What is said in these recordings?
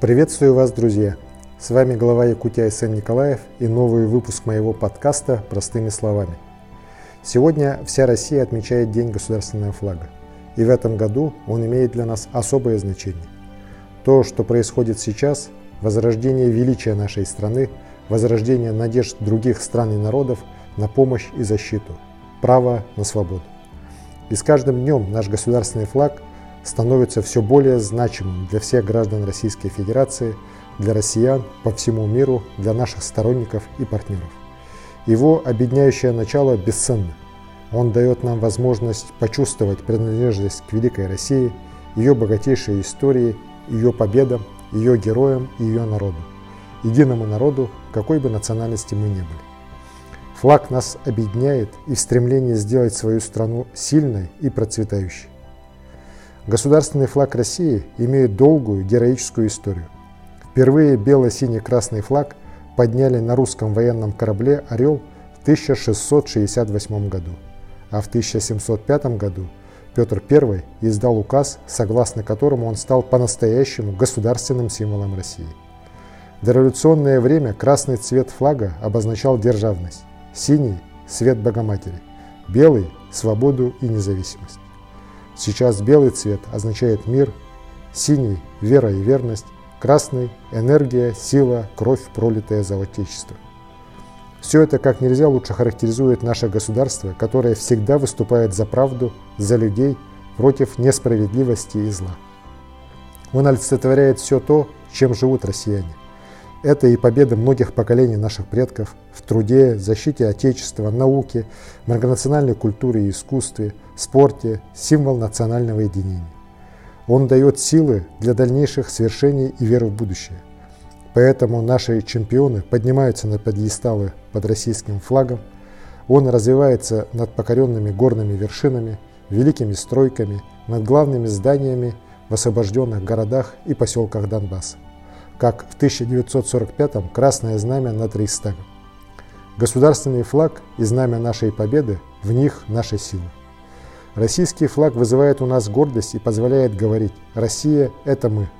Приветствую вас, друзья! С вами глава Якутия Айсен Николаев и новый выпуск моего подкаста «Простыми словами». Сегодня вся Россия отмечает День государственного флага. И в этом году он имеет для нас особое значение. То, что происходит сейчас, возрождение величия нашей страны, возрождение надежд других стран и народов на помощь и защиту, право на свободу. И с каждым днем наш государственный флаг – становится все более значимым для всех граждан Российской Федерации, для россиян по всему миру, для наших сторонников и партнеров. Его объединяющее начало бесценно. Он дает нам возможность почувствовать принадлежность к великой России, ее богатейшей истории, ее победам, ее героям и ее народу. Единому народу, какой бы национальности мы ни были. Флаг нас объединяет и в стремлении сделать свою страну сильной и процветающей. Государственный флаг России имеет долгую героическую историю. Впервые бело-синий-красный флаг подняли на русском военном корабле «Орел» в 1668 году, а в 1705 году Петр I издал указ, согласно которому он стал по-настоящему государственным символом России. В дореволюционное время красный цвет флага обозначал державность, синий – цвет Богоматери, белый – свободу и независимость. Сейчас белый цвет означает мир, синий – вера и верность, красный – энергия, сила, кровь, пролитая за Отечество. Все это как нельзя лучше характеризует наше государство, которое всегда выступает за правду, за людей, против несправедливости и зла. Он олицетворяет все то, чем живут россияне. Это и победа многих поколений наших предков в труде, защите Отечества, науке, многонациональной культуре и искусстве, спорте, символ национального единения. Он дает силы для дальнейших свершений и веры в будущее. Поэтому наши чемпионы поднимаются на подъесталы под российским флагом. Он развивается над покоренными горными вершинами, великими стройками, над главными зданиями в освобожденных городах и поселках Донбасса как в 1945-м Красное Знамя над Рейхстагом. Государственный флаг и знамя нашей победы, в них наша сила. Российский флаг вызывает у нас гордость и позволяет говорить «Россия – это мы».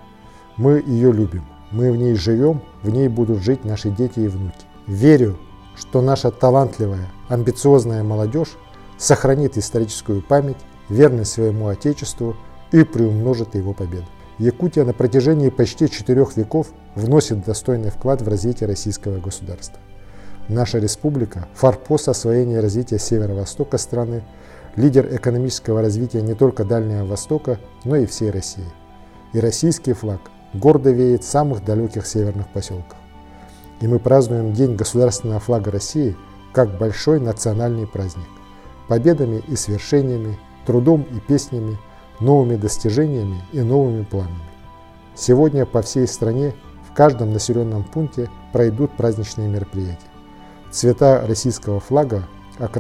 Мы ее любим, мы в ней живем, в ней будут жить наши дети и внуки. Верю, что наша талантливая, амбициозная молодежь сохранит историческую память, верность своему Отечеству и приумножит его победу. Якутия на протяжении почти четырех веков вносит достойный вклад в развитие российского государства. Наша республика – форпост освоения и развития северо-востока страны, лидер экономического развития не только Дальнего Востока, но и всей России. И российский флаг гордо веет в самых далеких северных поселках. И мы празднуем День государственного флага России как большой национальный праздник. Победами и свершениями, трудом и песнями – новыми достижениями и новыми планами. Сегодня по всей стране в каждом населенном пункте пройдут праздничные мероприятия. Цвета российского флага окрасят